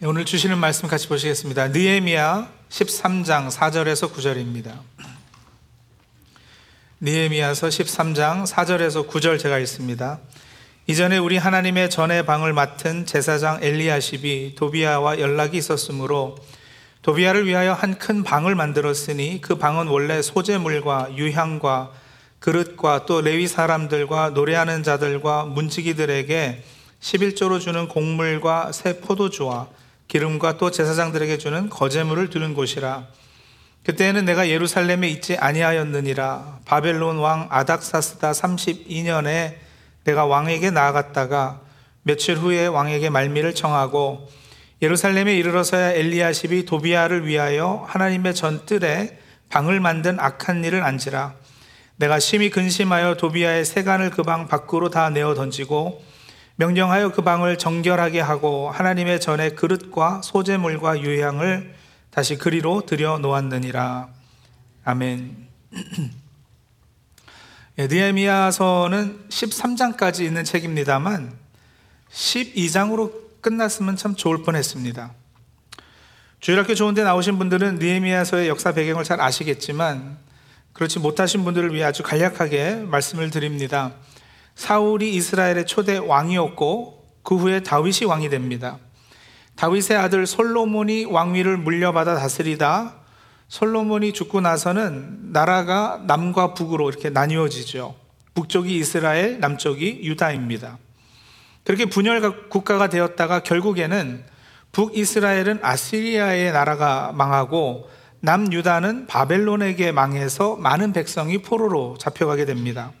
네, 오늘 주시는 말씀 같이 보시겠습니다. 느헤미야 13장 4절에서 9절입니다. 느헤미야서 13장 4절에서 9절 제가 읽습니다. 이전에 우리 하나님의 전의 방을 맡은 제사장 엘리야십이 도비아와 연락이 있었으므로 도비아를 위하여 한 큰 방을 만들었으니 그 방은 원래 소재물과 유향과 그릇과 또 레위 사람들과 노래하는 자들과 문지기들에게 11조로 주는 곡물과 새 포도주와 기름과 또 제사장들에게 주는 거제물을 두는 곳이라. 그때에는 내가 예루살렘에 있지 아니하였느니라. 바벨론 왕 아닥사스다 32년에 내가 왕에게 나아갔다가 며칠 후에 왕에게 말미를 청하고 예루살렘에 이르러서야 엘리야십이 도비아를 위하여 하나님의 전뜰에 방을 만든 악한 일을 안지라. 내가 심히 근심하여 도비아의 세간을 그 방 밖으로 다 내어 던지고 명령하여 그 방을 정결하게 하고 하나님의 전에 그릇과 소재물과 유향을 다시 그리로 들여 놓았느니라. 아멘. 예, 느헤미야서는 13장까지 있는 책입니다만 12장으로 끝났으면 참 좋을 뻔했습니다. 주일학교 좋은데 나오신 분들은 느헤미야서의 역사 배경을 잘 아시겠지만 그렇지 못하신 분들을 위해 아주 간략하게 말씀을 드립니다. 사울이 이스라엘의 초대 왕이었고 그 후에 다윗이 왕이 됩니다. 다윗의 아들 솔로몬이 왕위를 물려받아 다스리다 솔로몬이 죽고 나서는 나라가 남과 북으로 이렇게 나뉘어지죠. 북쪽이 이스라엘, 남쪽이 유다입니다. 그렇게 분열 국가가 되었다가 결국에는 북이스라엘은 아시리아의 나라가 망하고 남유다는 바벨론에게 망해서 많은 백성이 포로로 잡혀가게 됩니다.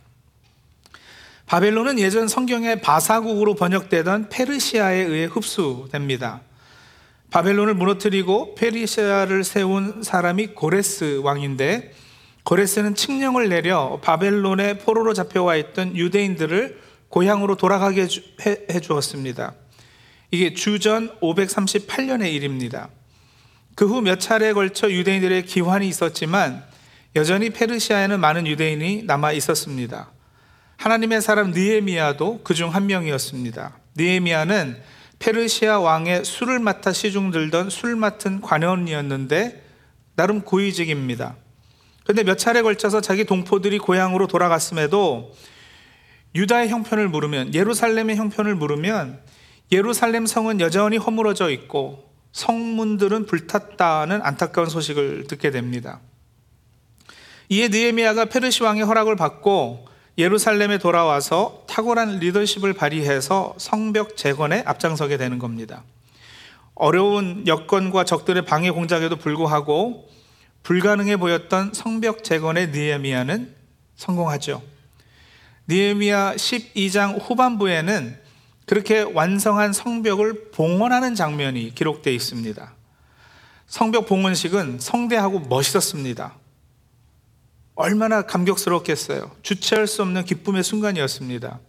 바벨론은 예전 성경의 바사국으로 번역되던 페르시아에 의해 흡수됩니다. 바벨론을 무너뜨리고 페르시아를 세운 사람이 고레스 왕인데 고레스는 칙령을 내려 바벨론의 포로로 잡혀와 있던 유대인들을 고향으로 돌아가게 해 주었습니다. 이게 주전 538년의 일입니다. 그 후 몇 차례에 걸쳐 유대인들의 기환이 있었지만 여전히 페르시아에는 많은 유대인이 남아 있었습니다. 하나님의 사람 느에미아도 그 중 한 명이었습니다. 느에미아는 페르시아 왕의 술을 맡아 시중 들던 술 맡은 관원이었는데 나름 고위직입니다. 그런데 몇 차례 걸쳐서 자기 동포들이 고향으로 돌아갔음에도 유다의 형편을 물으면 예루살렘의 형편을 물으면 예루살렘 성은 여전히 허물어져 있고 성문들은 불탔다는 안타까운 소식을 듣게 됩니다. 이에 느헤미야가 페르시 왕의 허락을 받고 예루살렘에 돌아와서 탁월한 리더십을 발휘해서 성벽 재건에 앞장서게 되는 겁니다. 어려운 여건과 적들의 방해 공작에도 불구하고 불가능해 보였던 성벽 재건의 느헤미야는 성공하죠. 느헤미야 12장 후반부에는 그렇게 완성한 성벽을 봉헌하는 장면이 기록되어 있습니다. 성벽 봉헌식은 성대하고 멋있었습니다. 얼마나 감격스럽겠어요. 주체할 수 없는 기쁨의 순간이었습니다.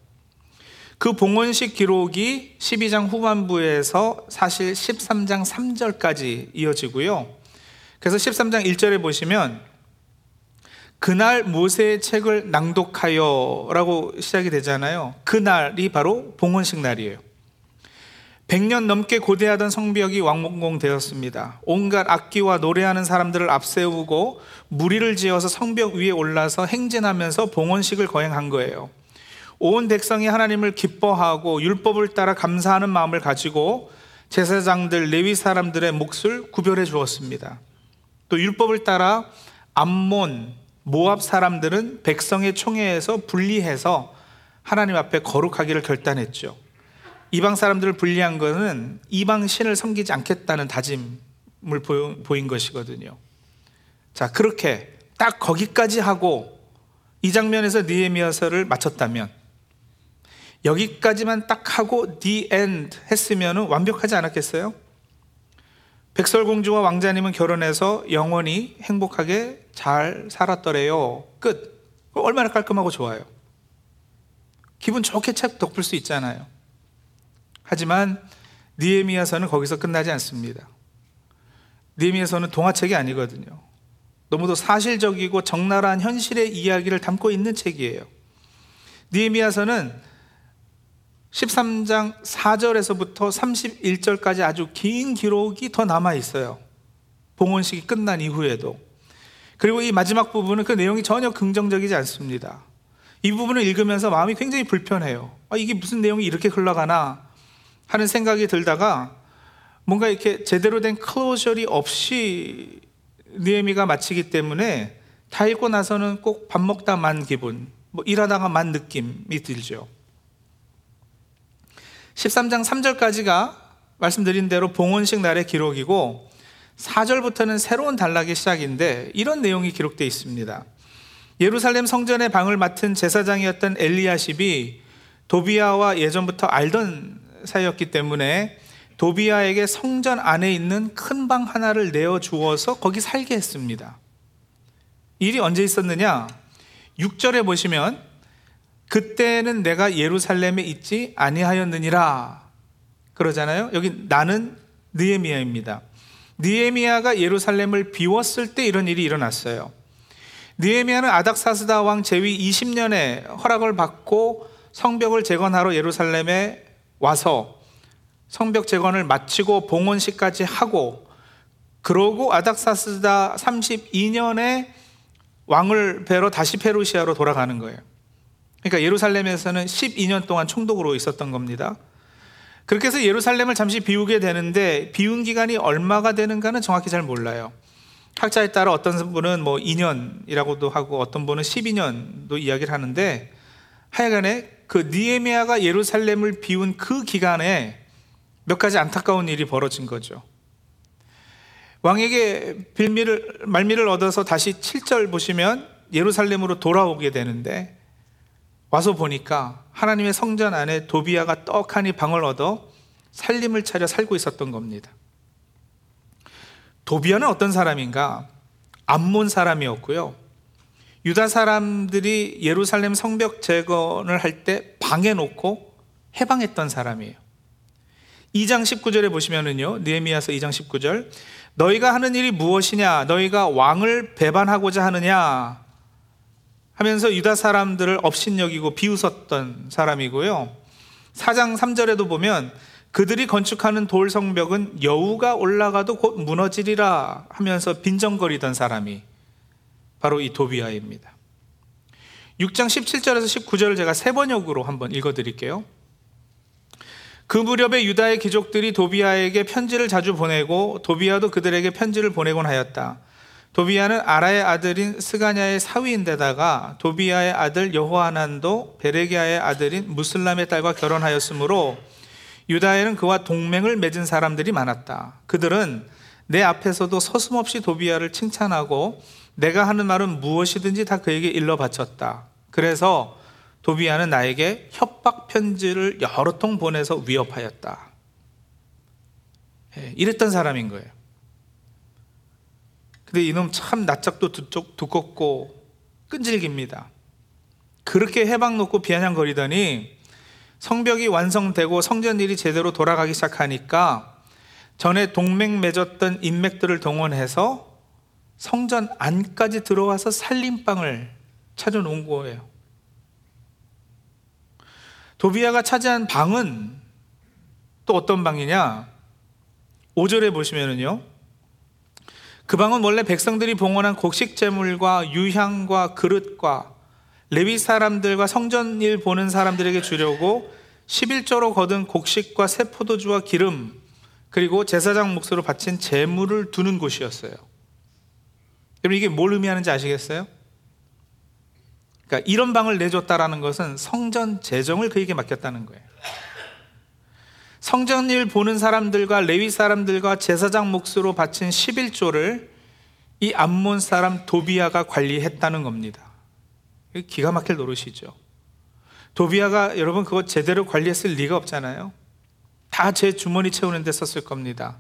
그 봉헌식 기록이 12장 후반부에서 사실 13장 3절까지 이어지고요. 그래서 13장 1절에 보시면 그날 모세의 책을 낭독하여 라고 시작이 되잖아요. 그날이 바로 봉헌식 날이에요. 100년 넘게 고대하던 성벽이 왕복공되었습니다. 온갖 악기와 노래하는 사람들을 앞세우고 무리를 지어서 성벽 위에 올라서 행진하면서 봉헌식을 거행한 거예요. 온 백성이 하나님을 기뻐하고 율법을 따라 감사하는 마음을 가지고 제사장들, 레위 사람들의 몫을 구별해 주었습니다. 또 율법을 따라 암몬, 모압 사람들은 백성의 총회에서 분리해서 하나님 앞에 거룩하기를 결단했죠. 이방 사람들을 분리한 것은 이방 신을 섬기지 않겠다는 다짐을 보인 것이거든요. 자, 그렇게 딱 거기까지 하고 이 장면에서 니에미아서를 마쳤다면 여기까지만 딱 하고 the 했으면 완벽하지 않았겠어요? 백설공주와 왕자님은 결혼해서 영원히 행복하게 잘 살았더래요. 끝. 얼마나 깔끔하고 좋아요. 기분 좋게 책 덮을 수 있잖아요. 하지만 니에미아서는 거기서 끝나지 않습니다. 니에미아서는 동화책이 아니거든요. 너무도 사실적이고 적나라한 현실의 이야기를 담고 있는 책이에요. 니에미아서는 13장 4절에서부터 31절까지 아주 긴 기록이 더 남아 있어요. 봉헌식이 끝난 이후에도. 그리고 이 마지막 부분은 그 내용이 전혀 긍정적이지 않습니다. 이 부분을 읽으면서 마음이 굉장히 불편해요. 아, 이게 무슨 내용이 이렇게 흘러가나 하는 생각이 들다가 뭔가 이렇게 제대로 된 클로저리 없이 느헤미가 마치기 때문에 다 읽고 나서는 꼭 밥 먹다 만 기분, 뭐 일하다가 만 느낌이 들죠. 13장 3절까지가 말씀드린 대로 봉헌식 날의 기록이고 4절부터는 새로운 단락의 시작인데 이런 내용이 기록되어 있습니다. 예루살렘 성전의 방을 맡은 제사장이었던 엘리야십이 도비아와 예전부터 알던 사이였기 때문에 도비아에게 성전 안에 있는 큰 방 하나를 내어 주어서 거기 살게 했습니다. 일이 언제 있었느냐? 6절에 보시면 그때는 내가 예루살렘에 있지 아니하였느니라 그러잖아요. 여기 나는 느헤미야입니다. 느헤미야가 예루살렘을 비웠을 때 이런 일이 일어났어요. 느헤미야는 아닥사스다 왕 제위 20년에 허락을 받고 성벽을 재건하러 예루살렘에 와서 성벽 재건을 마치고 봉헌식까지 하고 그러고 아닥사스다 32년에 왕을 뵈러 다시 페르시아로 돌아가는 거예요. 그러니까 예루살렘에서는 12년 동안 총독으로 있었던 겁니다. 그렇게 해서 예루살렘을 잠시 비우게 되는데 비운 기간이 얼마가 되는가는 정확히 잘 몰라요. 학자에 따라 어떤 분은 뭐 2년이라고도 하고 어떤 분은 12년도 이야기를 하는데 하여간에 그 니에미아가 예루살렘을 비운 그 기간에 몇 가지 안타까운 일이 벌어진 거죠. 왕에게 빌미를 말미를 얻어서 다시 7절 보시면 예루살렘으로 돌아오게 되는데 와서 보니까 하나님의 성전 안에 도비아가 떡하니 방을 얻어 살림을 차려 살고 있었던 겁니다. 도비아는 어떤 사람인가? 암몬 사람이었고요. 유다 사람들이 예루살렘 성벽 재건을 할 때 방해 놓고 해방했던 사람이에요. 2장 19절에 보시면은요. 느헤미야서 2장 19절. 너희가 하는 일이 무엇이냐? 너희가 왕을 배반하고자 하느냐? 하면서 유다 사람들을 업신여기고 비웃었던 사람이고요. 4장 3절에도 보면 그들이 건축하는 돌 성벽은 여우가 올라가도 곧 무너지리라 하면서 빈정거리던 사람이 바로 이 도비아입니다. 6장 17절에서 19절을 제가 세 번역으로 한번 읽어 드릴게요. 그 무렵에 유다의 귀족들이 도비아에게 편지를 자주 보내고 도비아도 그들에게 편지를 보내곤 하였다. 도비아는 아라의 아들인 스가냐의 사위인데다가 도비아의 아들 여호하난도 베레기아의 아들인 무슬람의 딸과 결혼하였으므로 유다에는 그와 동맹을 맺은 사람들이 많았다. 그들은 내 앞에서도 서슴없이 도비아를 칭찬하고 내가 하는 말은 무엇이든지 다 그에게 일러 바쳤다. 그래서 도비아는 나에게 협박 편지를 여러 통 보내서 위협하였다. 예, 이랬던 사람인 거예요. 근데 이놈 참 낯짝도 두껍고 끈질깁니다. 그렇게 해방 놓고 비아냥거리더니 성벽이 완성되고 성전 일이 제대로 돌아가기 시작하니까 전에 동맹 맺었던 인맥들을 동원해서 성전 안까지 들어와서 살림방을 찾아놓은 거예요. 도비아가 차지한 방은 또 어떤 방이냐? 5절에 보시면은요. 그 방은 원래 백성들이 봉헌한 곡식 제물과 유향과 그릇과 레위 사람들과 성전 일 보는 사람들에게 주려고 11조로 거둔 곡식과 새 포도주와 기름 그리고 제사장 몫으로 바친 제물을 두는 곳이었어요. 여러분 이게 뭘 의미하는지 아시겠어요? 그러니까 이런 방을 내줬다라는 것은 성전 재정을 그에게 맡겼다는 거예요. 성전 일 보는 사람들과 레위 사람들과 제사장 몫으로 바친 11조를 이 암몬 사람 도비아가 관리했다는 겁니다. 기가 막힐 노릇이죠. 도비아가 여러분 그거 제대로 관리했을 리가 없잖아요. 다 제 주머니 채우는 데 썼을 겁니다.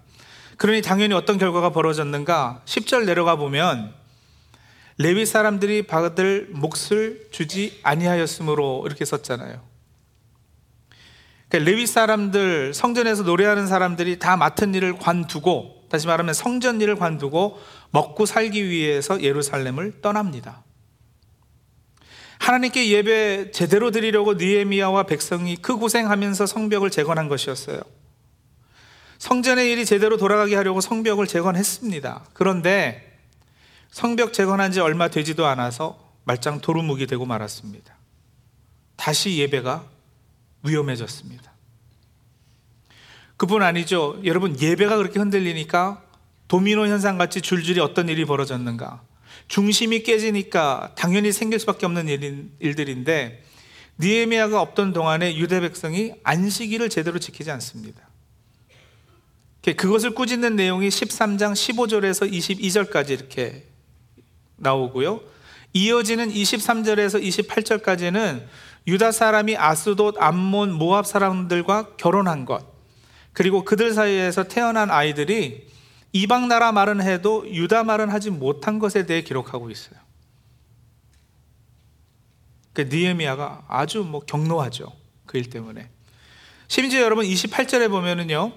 그러니 당연히 어떤 결과가 벌어졌는가? 10절 내려가 보면 레위 사람들이 받을 몫을 주지 아니하였으므로 이렇게 썼잖아요. 그러니까 레위 사람들 성전에서 노래하는 사람들이 다 맡은 일을 관두고 다시 말하면 성전 일을 관두고 먹고 살기 위해서 예루살렘을 떠납니다. 하나님께 예배 제대로 드리려고 느헤미야와 백성이 그 고생하면서 성벽을 재건한 것이었어요. 성전의 일이 제대로 돌아가게 하려고 성벽을 재건했습니다. 그런데 성벽 재건한 지 얼마 되지도 않아서 말짱 도루묵이 되고 말았습니다. 다시 예배가 위험해졌습니다. 그뿐 아니죠. 여러분, 예배가 그렇게 흔들리니까 도미노 현상 같이 줄줄이 어떤 일이 벌어졌는가. 중심이 깨지니까 당연히 생길 수밖에 없는 일들인데 니에미아가 없던 동안에 유대 백성이 안식일을 제대로 지키지 않습니다. 그것을 꾸짖는 내용이 13장 15절에서 22절까지 이렇게 나오고요. 이어지는 23절에서 28절까지는 유다 사람이 아스돗, 암몬, 모압 사람들과 결혼한 것, 그리고 그들 사이에서 태어난 아이들이 이방 나라 말은 해도 유다 말은 하지 못한 것에 대해 기록하고 있어요. 그 니에미아가 아주 뭐 경로하죠. 그 일 때문에. 심지어 여러분 28절에 보면은요.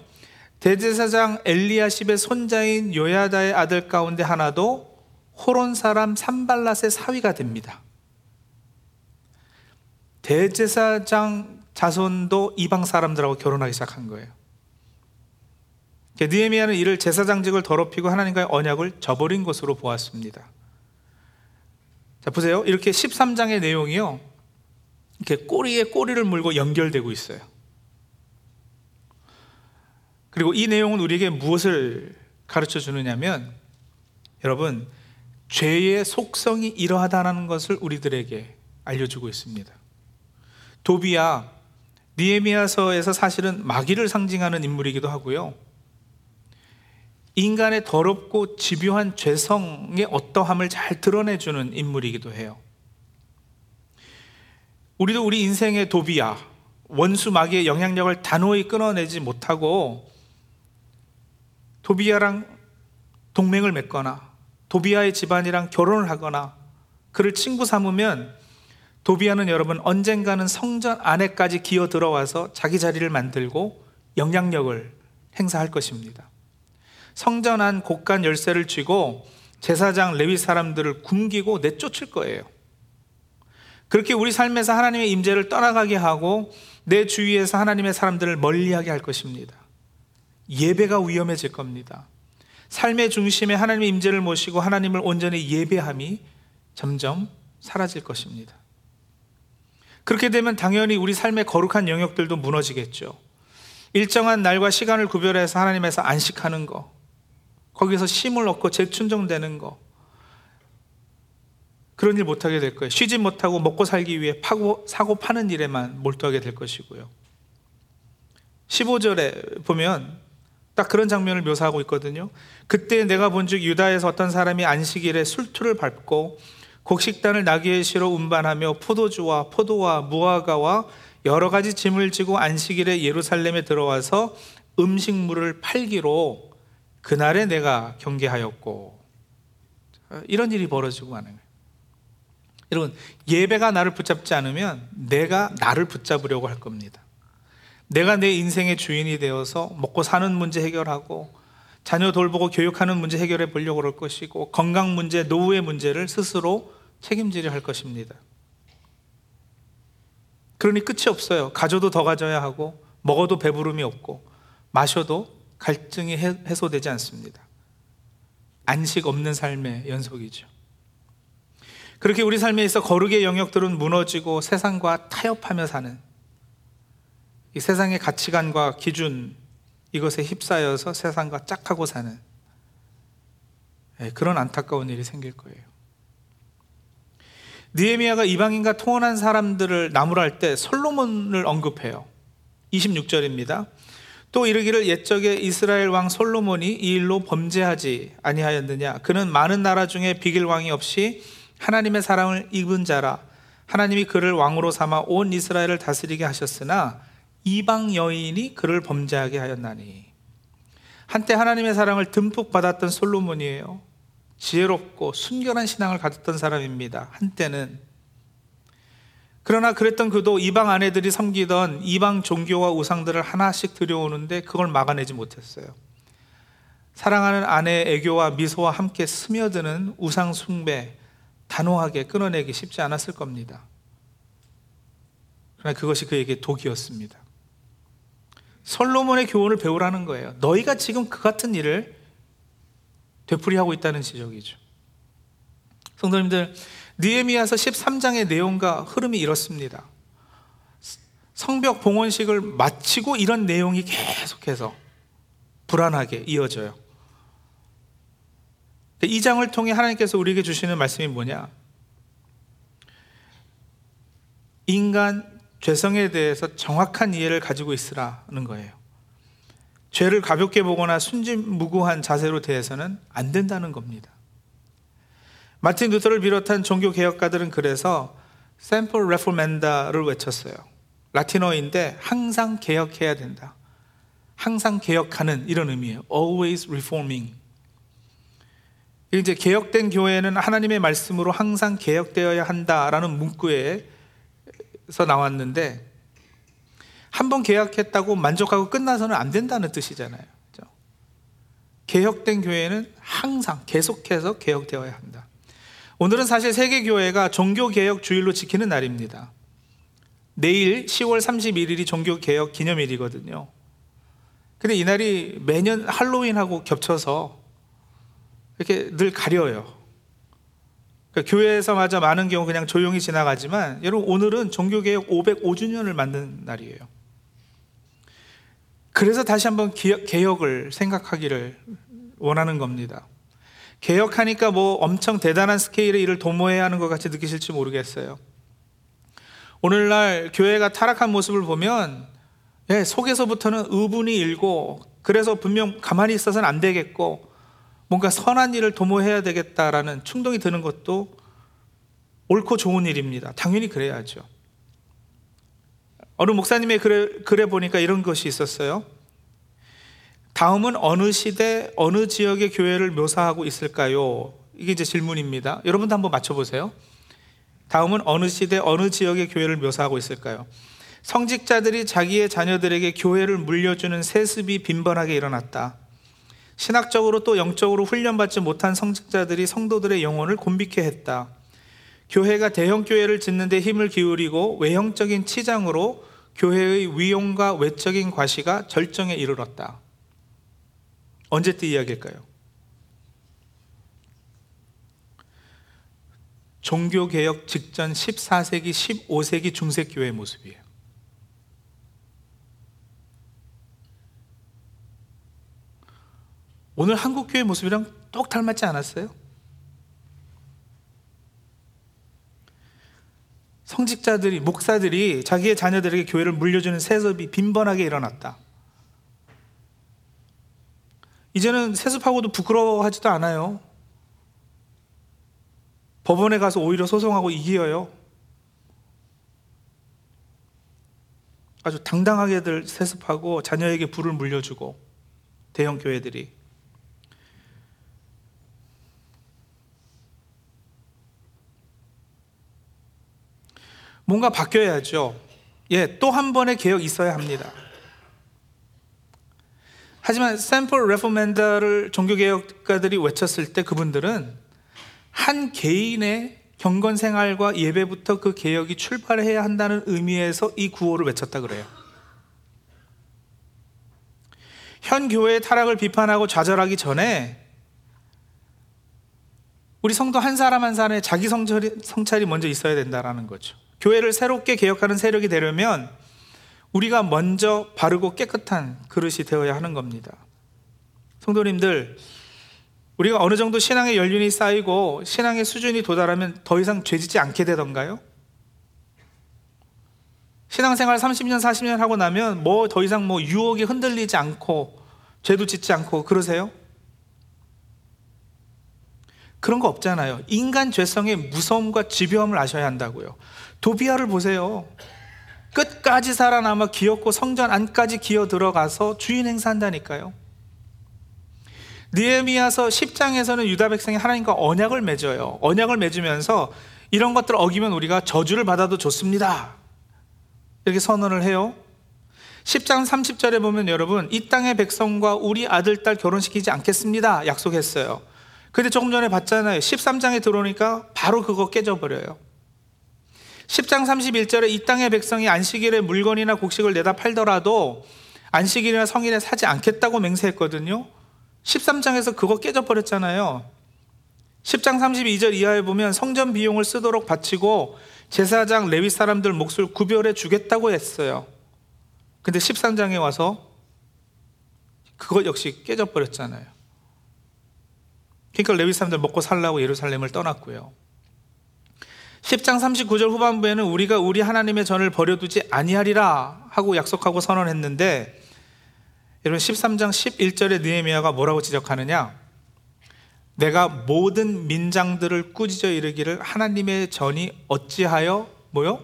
대제사장 엘리야십의 손자인 요야다의 아들 가운데 하나도 호론 사람 산발랏의 사위가 됩니다. 대제사장 자손도 이방 사람들하고 결혼하기 시작한 거예요. 느헤미야는 이를 제사장직을 더럽히고 하나님과의 언약을 저버린 것으로 보았습니다. 자 보세요. 이렇게 13장의 내용이요. 이렇게 꼬리에 꼬리를 물고 연결되고 있어요. 그리고 이 내용은 우리에게 무엇을 가르쳐 주느냐면 여러분 죄의 속성이 이러하다는 것을 우리들에게 알려주고 있습니다. 도비야 니에미아서에서 사실은 마귀를 상징하는 인물이기도 하고요. 인간의 더럽고 집요한 죄성의 어떠함을 잘 드러내주는 인물이기도 해요. 우리도 우리 인생의 도비야, 원수 마귀의 영향력을 단호히 끊어내지 못하고 도비야랑 동맹을 맺거나 도비아의 집안이랑 결혼을 하거나 그를 친구 삼으면 도비아는 여러분 언젠가는 성전 안에까지 기어 들어와서 자기 자리를 만들고 영향력을 행사할 것입니다. 성전 안 곡간 열쇠를 쥐고 제사장 레위 사람들을 굶기고 내쫓을 거예요. 그렇게 우리 삶에서 하나님의 임재를 떠나가게 하고 내 주위에서 하나님의 사람들을 멀리하게 할 것입니다. 예배가 위험해질 겁니다. 삶의 중심에 하나님의 임재를 모시고 하나님을 온전히 예배함이 점점 사라질 것입니다. 그렇게 되면 당연히 우리 삶의 거룩한 영역들도 무너지겠죠. 일정한 날과 시간을 구별해서 하나님에서 안식하는 거, 거기서 심을 얻고 재충전되는 거, 그런 일 못하게 될 거예요. 쉬지 못하고 먹고 살기 위해 파고, 사고 파는 일에만 몰두하게 될 것이고요. 15절에 보면 딱 그런 장면을 묘사하고 있거든요. 그때 내가 본즉 유다에서 어떤 사람이 안식일에 술투를 밟고 곡식단을 나귀의 시로 운반하며 포도주와 포도와 무화과와 여러 가지 짐을 지고 안식일에 예루살렘에 들어와서 음식물을 팔기로 그날에 내가 경계하였고 이런 일이 벌어지고 마는 거예요. 여러분 예배가 나를 붙잡지 않으면 내가 나를 붙잡으려고 할 겁니다. 내가 내 인생의 주인이 되어서 먹고 사는 문제 해결하고 자녀 돌보고 교육하는 문제 해결해 보려고 그럴 것이고 건강 문제, 노후의 문제를 스스로 책임지려 할 것입니다. 그러니 끝이 없어요. 가져도 더 가져야 하고 먹어도 배부름이 없고 마셔도 갈증이 해소되지 않습니다. 안식 없는 삶의 연속이죠. 그렇게 우리 삶에 있어 거룩의 영역들은 무너지고 세상과 타협하며 사는 이 세상의 가치관과 기준 이것에 휩싸여서 세상과 짝하고 사는 예, 그런 안타까운 일이 생길 거예요. 느헤미야가 이방인과 통혼한 사람들을 나무랄 때 솔로몬을 언급해요. 26절입니다. 또 이르기를 옛적에 이스라엘 왕 솔로몬이 이 일로 범죄하지 아니하였느냐 그는 많은 나라 중에 비길 왕이 없이 하나님의 사랑을 입은 자라 하나님이 그를 왕으로 삼아 온 이스라엘을 다스리게 하셨으나 이방 여인이 그를 범죄하게 하였나니 한때 하나님의 사랑을 듬뿍 받았던 솔로몬이에요. 지혜롭고 순결한 신앙을 가졌던 사람입니다. 한때는 그러나 그랬던 그도 이방 아내들이 섬기던 이방 종교와 우상들을 하나씩 들여오는데 그걸 막아내지 못했어요. 사랑하는 아내의 애교와 미소와 함께 스며드는 우상 숭배 단호하게 끊어내기 쉽지 않았을 겁니다. 그러나 그것이 그에게 독이었습니다. 솔로몬의 교훈을 배우라는 거예요. 너희가 지금 그 같은 일을 되풀이하고 있다는 지적이죠. 성도님들, 느헤미야서 13장의 내용과 흐름이 이렇습니다. 성벽 봉헌식을 마치고 이런 내용이 계속해서 불안하게 이어져요. 이 장을 통해 하나님께서 우리에게 주시는 말씀이 뭐냐? 인간 죄성에 대해서 정확한 이해를 가지고 있으라는 거예요. 죄를 가볍게 보거나 순진무구한 자세로 대해서는 안 된다는 겁니다. 마틴 루터를 비롯한 종교 개혁가들은 그래서 샘플 레포멘다를 외쳤어요. 라틴어인데 항상 개혁해야 된다. 항상 개혁하는 이런 의미예요. Always reforming. 이제 개혁된 교회는 하나님의 말씀으로 항상 개혁되어야 한다라는 문구에 서 나왔는데 한번 개혁했다고 만족하고 끝나서는 안 된다는 뜻이잖아요. 그렇죠? 개혁된 교회는 항상 계속해서 개혁되어야 한다. 오늘은 사실 세계 교회가 종교 개혁 주일로 지키는 날입니다. 내일 10월 31일이 종교 개혁 기념일이거든요. 근데 이날이 매년 할로윈하고 겹쳐서 이렇게 늘 가려요. 그러니까 교회에서마저 많은 경우 그냥 조용히 지나가지만 여러분 오늘은 종교개혁 505주년을 만든 날이에요. 그래서 다시 한번 개혁 을 생각하기를 원하는 겁니다. 개혁하니까 뭐 엄청 대단한 스케일의 일을 도모해야 하는 것 같이 느끼실지 모르겠어요. 오늘날 교회가 타락한 모습을 보면 예, 속에서부터는 의분이 일고 그래서 분명 가만히 있어서는 안 되겠고 뭔가 선한 일을 도모해야 되겠다라는 충동이 드는 것도 옳고 좋은 일입니다. 당연히 그래야죠. 어느 목사님의 글에, 글에 보니까 이런 것이 있었어요. 다음은 어느 시대, 어느 지역의 교회를 묘사하고 있을까요? 이게 이제 질문입니다. 여러분도 한번 맞춰보세요. 다음은 어느 시대, 어느 지역의 교회를 묘사하고 있을까요? 성직자들이 자기의 자녀들에게 교회를 물려주는 세습이 빈번하게 일어났다. 신학적으로 또 영적으로 훈련받지 못한 성직자들이 성도들의 영혼을 곤비케 했다. 교회가 대형 교회를 짓는 데 힘을 기울이고 외형적인 치장으로 교회의 위용과 외적인 과시가 절정에 이르렀다. 언제 때 이야기일까요? 종교개혁 직전 14세기, 15세기 중세교회의 모습이에요. 오늘 한국 교회 모습이랑 똑 닮았지 않았어요? 성직자들이, 목사들이 자기의 자녀들에게 교회를 물려주는 세습이 빈번하게 일어났다. 이제는 세습하고도 부끄러워하지도 않아요. 법원에 가서 오히려 소송하고 이겨요. 아주 당당하게들 세습하고 자녀에게 불을 물려주고 대형 교회들이 뭔가 바뀌어야죠. 예, 또 한 번의 개혁이 있어야 합니다. 하지만 샘플 레포멘더를 종교개혁가들이 외쳤을 때 그분들은 한 개인의 경건 생활과 예배부터 그 개혁이 출발해야 한다는 의미에서 이 구호를 외쳤다 그래요. 현 교회의 타락을 비판하고 좌절하기 전에 우리 성도 한 사람 한 사람의 자기 성찰이 먼저 있어야 된다는 거죠. 교회를 새롭게 개혁하는 세력이 되려면 우리가 먼저 바르고 깨끗한 그릇이 되어야 하는 겁니다. 성도님들, 우리가 어느 정도 신앙의 연륜이 쌓이고 신앙의 수준이 도달하면 더 이상 죄짓지 않게 되던가요? 신앙생활 30년, 40년 하고 나면 뭐 더 이상 뭐 유혹이 흔들리지 않고 죄도 짓지 않고 그러세요? 그런 거 없잖아요. 인간 죄성의 무서움과 지배함을 아셔야 한다고요. 도비아를 보세요. 끝까지 살아남아 기었고 성전 안까지 기어 들어가서 주인 행사한다니까요. 느헤미야서 10장에서는 유다 백성이 하나님과 언약을 맺어요. 언약을 맺으면서 이런 것들 어기면 우리가 저주를 받아도 좋습니다. 이렇게 선언을 해요. 10장 30절에 보면 여러분 이 땅의 백성과 우리 아들 딸 결혼시키지 않겠습니다. 약속했어요. 근데 조금 전에 봤잖아요. 13장에 들어오니까 바로 그거 깨져버려요. 10장 31절에 이 땅의 백성이 안식일에 물건이나 곡식을 내다 팔더라도 안식일이나 성일에 사지 않겠다고 맹세했거든요. 13장에서 그거 깨져버렸잖아요. 10장 32절 이하에 보면 성전 비용을 쓰도록 바치고 제사장 레위 사람들 몫을 구별해 주겠다고 했어요. 근데 13장에 와서 그것 역시 깨져버렸잖아요. 그러니까 레위 사람들 먹고 살라고 예루살렘을 떠났고요. 10장 39절 후반부에는 우리가 우리 하나님의 전을 버려두지 아니하리라 하고 약속하고 선언했는데 여러분 13장 11절에 느헤미야가 뭐라고 지적하느냐? 내가 모든 민장들을 꾸짖어 이르기를 하나님의 전이 어찌하여 뭐요?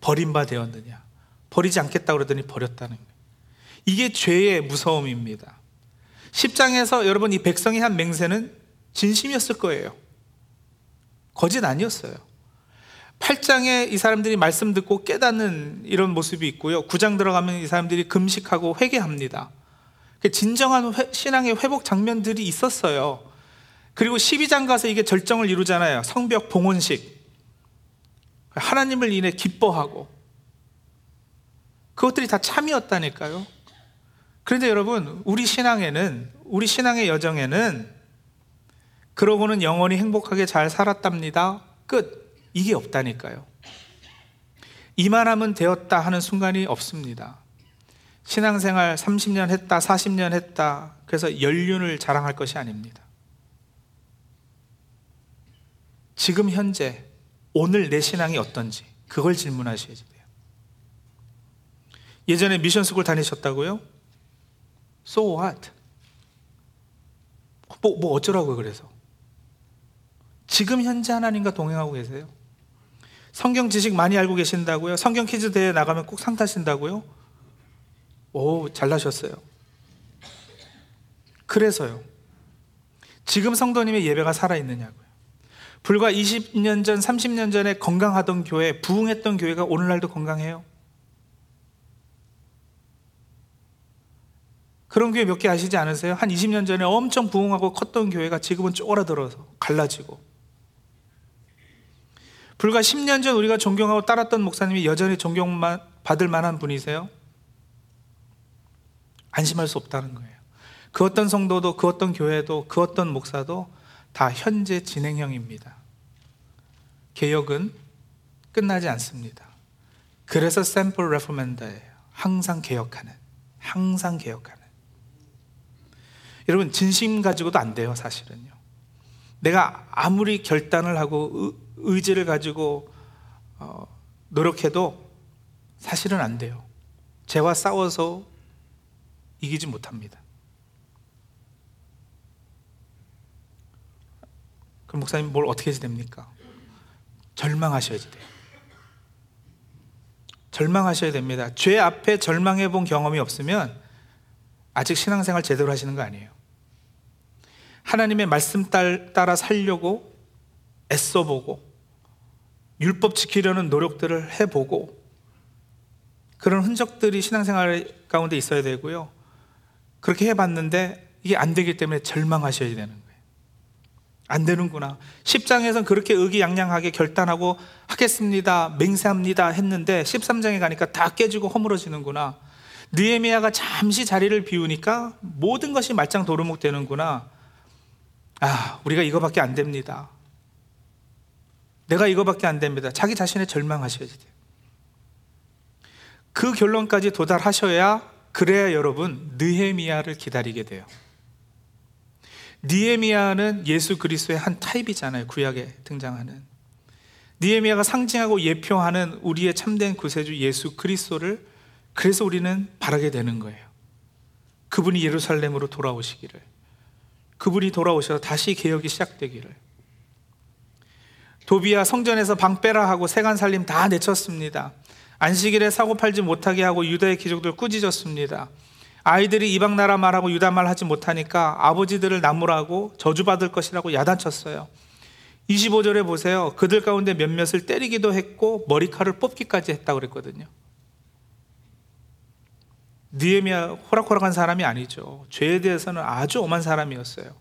버림바 되었느냐? 버리지 않겠다 그러더니 버렸다는 거예요. 이게 죄의 무서움입니다. 10장에서 여러분 이 백성이 한 맹세는 진심이었을 거예요. 거짓 아니었어요. 8장에 이 사람들이 말씀 듣고 깨닫는 이런 모습이 있고요. 9장 들어가면 이 사람들이 금식하고 회개합니다. 진정한 회, 신앙의 회복 장면들이 있었어요. 그리고 12장 가서 이게 절정을 이루잖아요. 성벽 봉헌식. 하나님을 인해 기뻐하고. 그것들이 다 참이었다니까요. 그런데 여러분, 우리 신앙에는, 우리 신앙의 여정에는 그러고는 영원히 행복하게 잘 살았답니다. 끝. 이게 없다니까요. 이만하면 되었다 하는 순간이 없습니다. 신앙생활 30년 했다, 40년 했다. 그래서 연륜을 자랑할 것이 아닙니다. 지금 현재, 오늘 내 신앙이 어떤지, 그걸 질문하셔야 돼요. 예전에 미션스쿨 다니셨다고요? So what? 뭐, 뭐 어쩌라고요, 그래서? 지금 현재 하나님과 동행하고 계세요? 성경 지식 많이 알고 계신다고요? 성경 퀴즈 대회 나가면 꼭 상 타신다고요? 오, 잘나셨어요. 그래서요. 지금 성도님의 예배가 살아있느냐고요. 불과 20년 전, 30년 전에 건강하던 교회, 부흥했던 교회가 오늘날도 건강해요? 그런 교회 몇 개 아시지 않으세요? 한 20년 전에 엄청 부흥하고 컸던 교회가 지금은 쪼그라들어서 갈라지고 불과 10년 전 우리가 존경하고 따랐던 목사님이 여전히 존경받을 만한 분이세요? 안심할 수 없다는 거예요. 그 어떤 성도도, 그 어떤 교회도, 그 어떤 목사도 다 현재 진행형입니다. 개혁은 끝나지 않습니다. 그래서 샘플 레포멘더예요. 항상 개혁하는, 항상 개혁하는. 여러분 진심 가지고도 안 돼요, 사실은요. 내가 아무리 결단을 하고 의지를 가지고 어, 노력해도 사실은 안 돼요. 죄와 싸워서 이기지 못합니다. 그럼 목사님 뭘 어떻게 해야 됩니까? 절망하셔야 돼요. 절망하셔야 됩니다. 죄 앞에 절망해 본 경험이 없으면 아직 신앙생활 제대로 하시는 거 아니에요. 하나님의 말씀 따라 살려고 애써보고 율법 지키려는 노력들을 해보고 그런 흔적들이 신앙생활 가운데 있어야 되고요. 그렇게 해봤는데 이게 안 되기 때문에 절망하셔야 되는 거예요. 안 되는구나. 10장에서는 그렇게 의기양양하게 결단하고 하겠습니다. 맹세합니다. 했는데 13장에 가니까 다 깨지고 허물어지는구나. 느에미아가 잠시 자리를 비우니까 모든 것이 말짱 도루묵 되는구나. 아, 우리가 이거밖에 안 됩니다. 내가 이거밖에 안 됩니다. 자기 자신에 절망하셔야 돼요. 그 결론까지 도달하셔야 그래야 여러분 느헤미야를 기다리게 돼요. 니에미야는 예수 그리스도의 한 타입이잖아요. 구약에 등장하는. 니에미야가 상징하고 예표하는 우리의 참된 구세주 예수 그리스도를 그래서 우리는 바라게 되는 거예요. 그분이 예루살렘으로 돌아오시기를. 그분이 돌아오셔서 다시 개혁이 시작되기를. 도비야 성전에서 방 빼라 하고 세간 살림 다 내쳤습니다. 안식일에 사고 팔지 못하게 하고 유다의 귀족들 꾸짖었습니다. 아이들이 이방 나라 말하고 유다 말 하지 못하니까 아버지들을 나무라고 저주받을 것이라고 야단쳤어요. 25절에 보세요. 그들 가운데 몇몇을 때리기도 했고 머리칼을 뽑기까지 했다 그랬거든요. 니에미야 호락호락한 사람이 아니죠. 죄에 대해서는 아주 엄한 사람이었어요.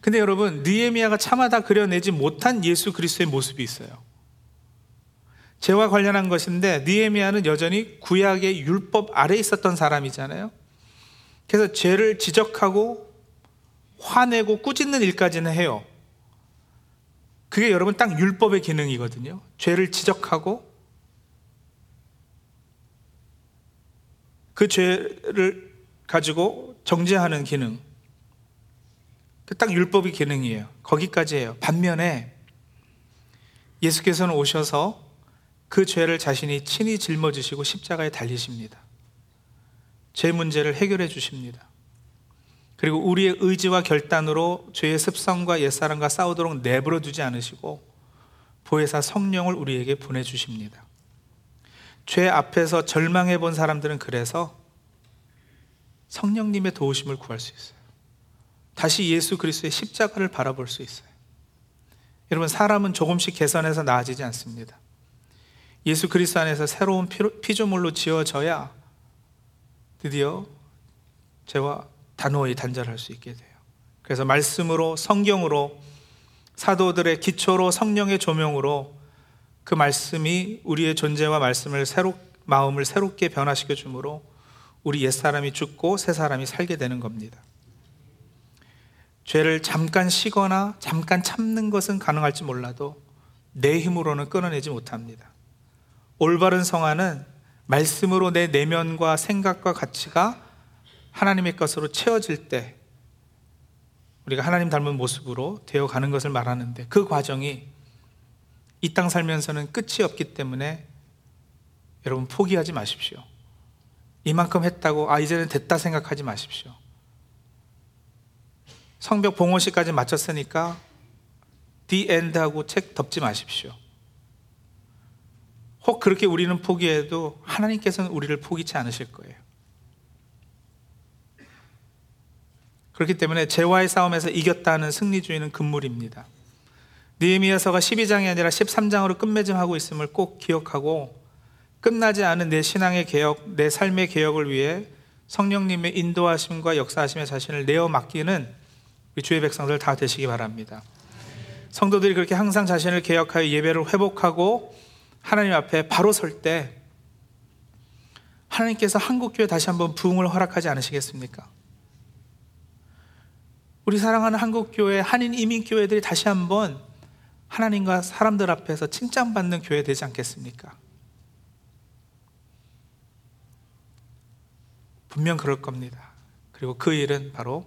근데 여러분, 니에미야가 차마 다 그려내지 못한 예수 그리스도의 모습이 있어요. 죄와 관련한 것인데 니에미아는 여전히 구약의 율법 아래 있었던 사람이잖아요. 그래서 죄를 지적하고 화내고 꾸짖는 일까지는 해요. 그게 여러분 딱 율법의 기능이거든요. 죄를 지적하고 그 죄를 가지고 정죄하는 기능. 그딱 율법의 기능이에요. 거기까지예요. 반면에 예수께서는 오셔서 그 죄를 자신이 친히 짊어지시고 십자가에 달리십니다. 죄 문제를 해결해 주십니다. 그리고 우리의 의지와 결단으로 죄의 습성과 옛사람과 싸우도록 내버려 두지 않으시고 보혜사 성령을 우리에게 보내 주십니다. 죄 앞에서 절망해 본 사람들은 그래서 성령님의 도우심을 구할 수 있어요. 다시 예수 그리스도의 십자가를 바라볼 수 있어요. 여러분 사람은 조금씩 개선해서 나아지지 않습니다. 예수 그리스도 안에서 새로운 피조물로 지어져야 드디어 죄와 단호히 단절할 수 있게 돼요. 그래서 말씀으로 성경으로 사도들의 기초로 성령의 조명으로 그 말씀이 우리의 존재와 말씀을 새로 마음을 새롭게 변화시켜 주므로 우리 옛 사람이 죽고 새 사람이 살게 되는 겁니다. 죄를 잠깐 쉬거나 잠깐 참는 것은 가능할지 몰라도 내 힘으로는 끊어내지 못합니다. 올바른 성화는 말씀으로 내 내면과 생각과 가치가 하나님의 것으로 채워질 때 우리가 하나님 닮은 모습으로 되어 가는 것을 말하는데 그 과정이 이 땅 살면서는 끝이 없기 때문에 여러분 포기하지 마십시오. 이만큼 했다고 아 이제는 됐다 생각하지 마십시오. 성벽 봉헌식까지 마쳤으니까 디 엔드하고 책 덮지 마십시오. 혹 그렇게 우리는 포기해도 하나님께서는 우리를 포기치 않으실 거예요. 그렇기 때문에 죄와의 싸움에서 이겼다는 승리주의는 금물입니다. 느헤미야서가 12장이 아니라 13장으로 끝맺음하고 있음을 꼭 기억하고 끝나지 않은 내 신앙의 개혁, 내 삶의 개혁을 위해 성령님의 인도하심과 역사하심의 자신을 내어 맡기는 우리 주의 백성들 다 되시기 바랍니다. 성도들이 그렇게 항상 자신을 개혁하여 예배를 회복하고 하나님 앞에 바로 설 때 하나님께서 한국교회 다시 한번 부흥을 허락하지 않으시겠습니까? 우리 사랑하는 한국교회, 한인 이민교회들이 다시 한번 하나님과 사람들 앞에서 칭찬받는 교회 되지 않겠습니까? 분명 그럴 겁니다. 그리고 그 일은 바로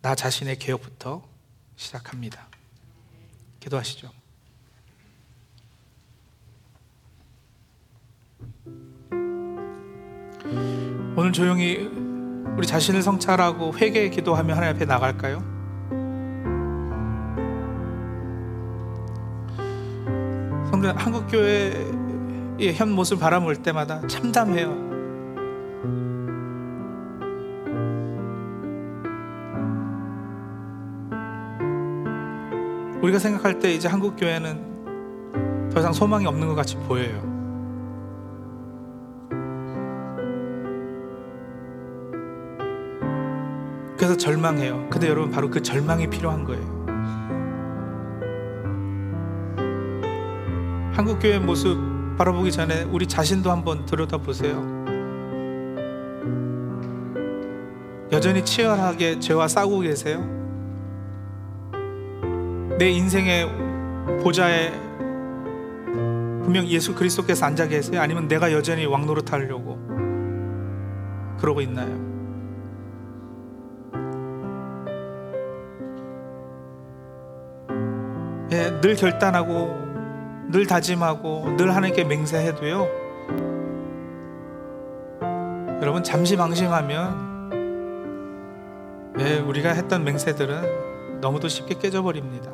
나 자신의 개혁부터 시작합니다. 기도하시죠. 오늘 조용히 우리 자신을 성찰하고 회개 기도하며 하나님 앞에 나갈까요? 성도 한국 교회의 현 모습 바라볼 때마다 참담해요. 우리가 생각할 때 이제 한국 교회는 더 이상 소망이 없는 것 같이 보여요. 그래서 절망해요. 근데 여러분 바로 그 절망이 필요한 거예요. 한국 교회 모습 바라보기 전에 우리 자신도 한번 들여다 보세요. 여전히 치열하게 죄와 싸우고 계세요? 내 인생의 보좌에 분명 예수 그리스도께서 앉아 계세요? 아니면 내가 여전히 왕노릇 하려고 그러고 있나요? 예, 늘 결단하고 늘 다짐하고 늘 하나님께 맹세해도요. 여러분 잠시 방심하면 예, 우리가 했던 맹세들은 너무도 쉽게 깨져버립니다.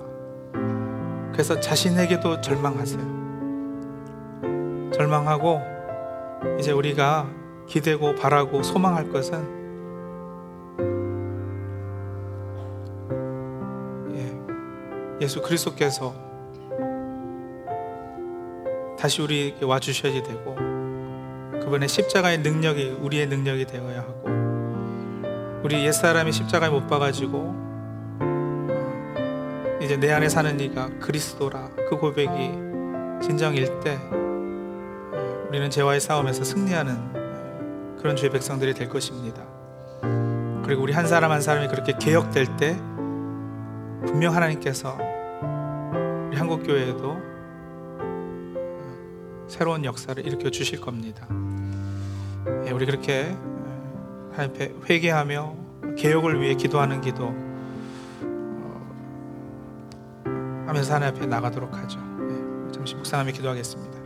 그래서 자신에게도 절망하세요. 절망하고 이제 우리가 기대고 바라고 소망할 것은 예수 그리스도께서 다시 우리에게 와 주셔야 되고 그분의 십자가의 능력이 우리의 능력이 되어야 하고 우리 옛사람이 십자가에 못 박아지고 이제 내 안에 사는 이가 그리스도라 그 고백이 진정일 때 예, 우리는 죄와의 싸움에서 승리하는 예, 그런 주의 백성들이 될 것입니다. 그리고 우리 한 사람 한 사람이 그렇게 개혁될 때 분명 하나님께서 우리 한국 교회에도 예, 새로운 역사를 일으켜 주실 겁니다. 예, 우리 그렇게 예, 하나님 앞에 회개하며 개혁을 위해 기도하는 기도 어, 하면서 하나님 앞에 나가도록 하죠. 예, 잠시 묵상하며 기도하겠습니다.